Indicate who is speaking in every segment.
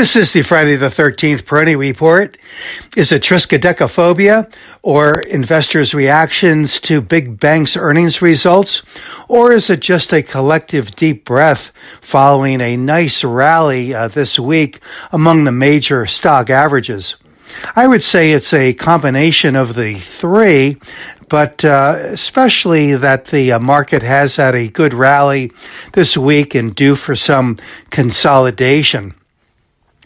Speaker 1: This is the Friday the 13th Peroni Report. Is it triskaidekaphobia or investors' reactions to big banks' earnings results? Or is it just a collective deep breath following a nice rally uh, this week among the major stock averages? I would say it's a combination of the three, but uh, especially that the uh, market has had a good rally this week and due for some consolidation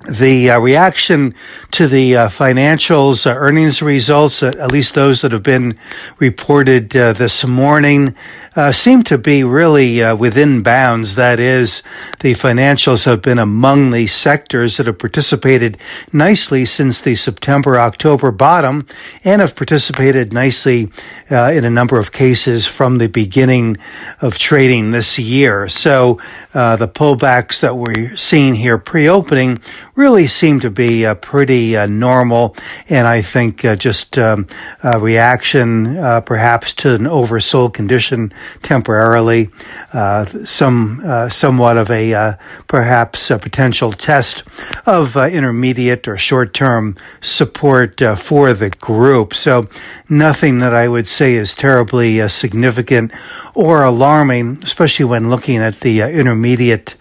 Speaker 1: the uh, reaction to the uh, financials, uh, earnings results, uh, at least those that have been reported uh, this morning, uh, seem to be really within bounds. That is, the financials have been among the sectors that have participated nicely since the September October bottom and have participated nicely in a number of cases from the beginning of trading this year. So the pullbacks that we're seeing here pre opening really seem to be uh, pretty uh, normal, and I think uh, just um, a reaction uh, perhaps to an oversold condition temporarily, uh, some uh, somewhat of a perhaps a potential test of intermediate or short-term support for the group. So nothing that I would say is terribly significant or alarming, especially when looking at the intermediate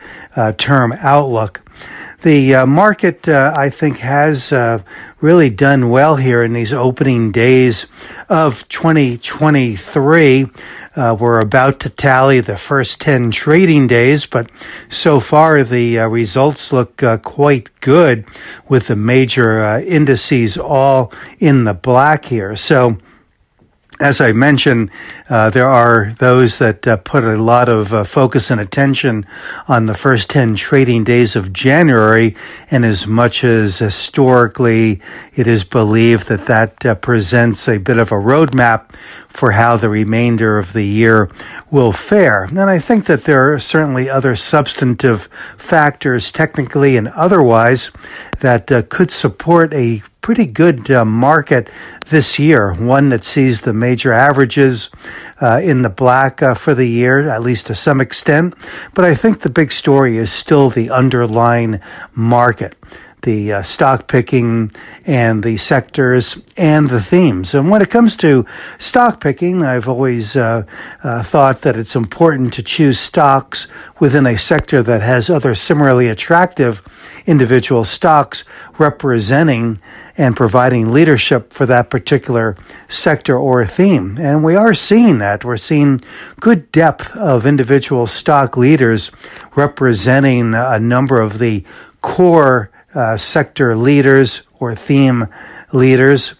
Speaker 1: term outlook. The uh, market, uh, I think, has uh, really done well here in these opening days of 2023. Uh, we're about to tally the first 10 trading days, but so far the uh, results look uh, quite good with the major indices all in the black here. So, as I mentioned, uh, there are those that uh, put a lot of uh, focus and attention on the first 10 trading days of January. And as much as historically it is believed that that uh, presents a bit of a roadmap for how the remainder of the year will fare. And I think that there are certainly other substantive factors, technically and otherwise, that uh, could support a pretty good uh, market this year, one that sees the major averages uh, in the black uh, for the year, at least to some extent. But I think the big story is still the underlying market the uh, stock picking and the sectors and the themes. And when it comes to stock picking, I've always uh, uh, thought that it's important to choose stocks within a sector that has other similarly attractive individual stocks representing and providing leadership for that particular sector or theme. And we are seeing that. We're seeing good depth of individual stock leaders representing a number of the core uh, sector leaders or theme leaders.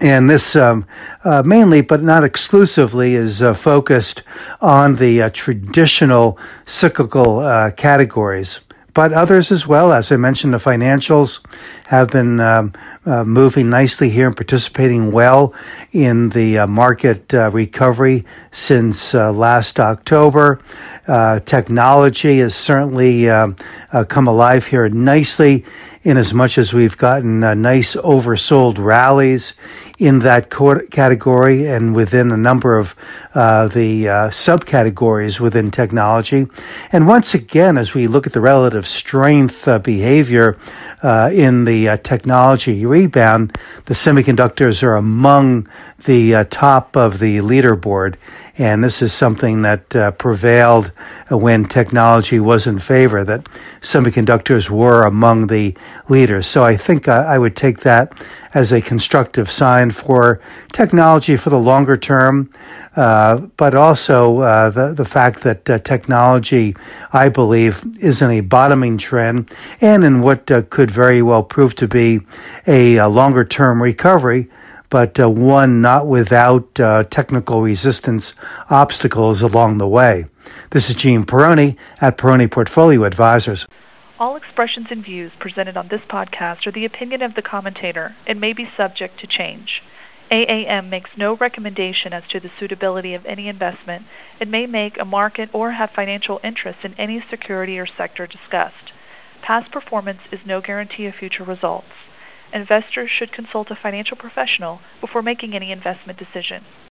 Speaker 1: And this um, uh, mainly, but not exclusively, is uh, focused on the uh, traditional cyclical uh, categories but others as well. As I mentioned, the financials have been um, uh, moving nicely here and participating well in the uh, market uh, recovery since uh, last October. Uh, technology has certainly um, uh, come alive here nicely in as much as we've gotten nice oversold rallies in that category and within a number of uh, the uh, subcategories within technology. And once again, as we look at the relative strength uh, behavior uh, in the uh, technology rebound, the semiconductors are among the uh, top of the leaderboard. And this is something that uh, prevailed when technology was in favor, that semiconductors were among the leaders. So I think uh, I would take that as a constructive sign for technology for the longer term, uh, but also uh, the, the fact that uh, technology, I believe, is in a bottoming trend and in what could very well prove to be a, a longer term recovery but uh, one not without uh, technical resistance obstacles along the way. This is Gene Peroni at Peroni Portfolio Advisors.
Speaker 2: All expressions and views presented on this podcast are the opinion of the commentator and may be subject to change. AAM makes no recommendation as to the suitability of any investment and may make a market or have financial interest in any security or sector discussed. Past performance is no guarantee of future results investors should consult a financial professional before making any investment decision.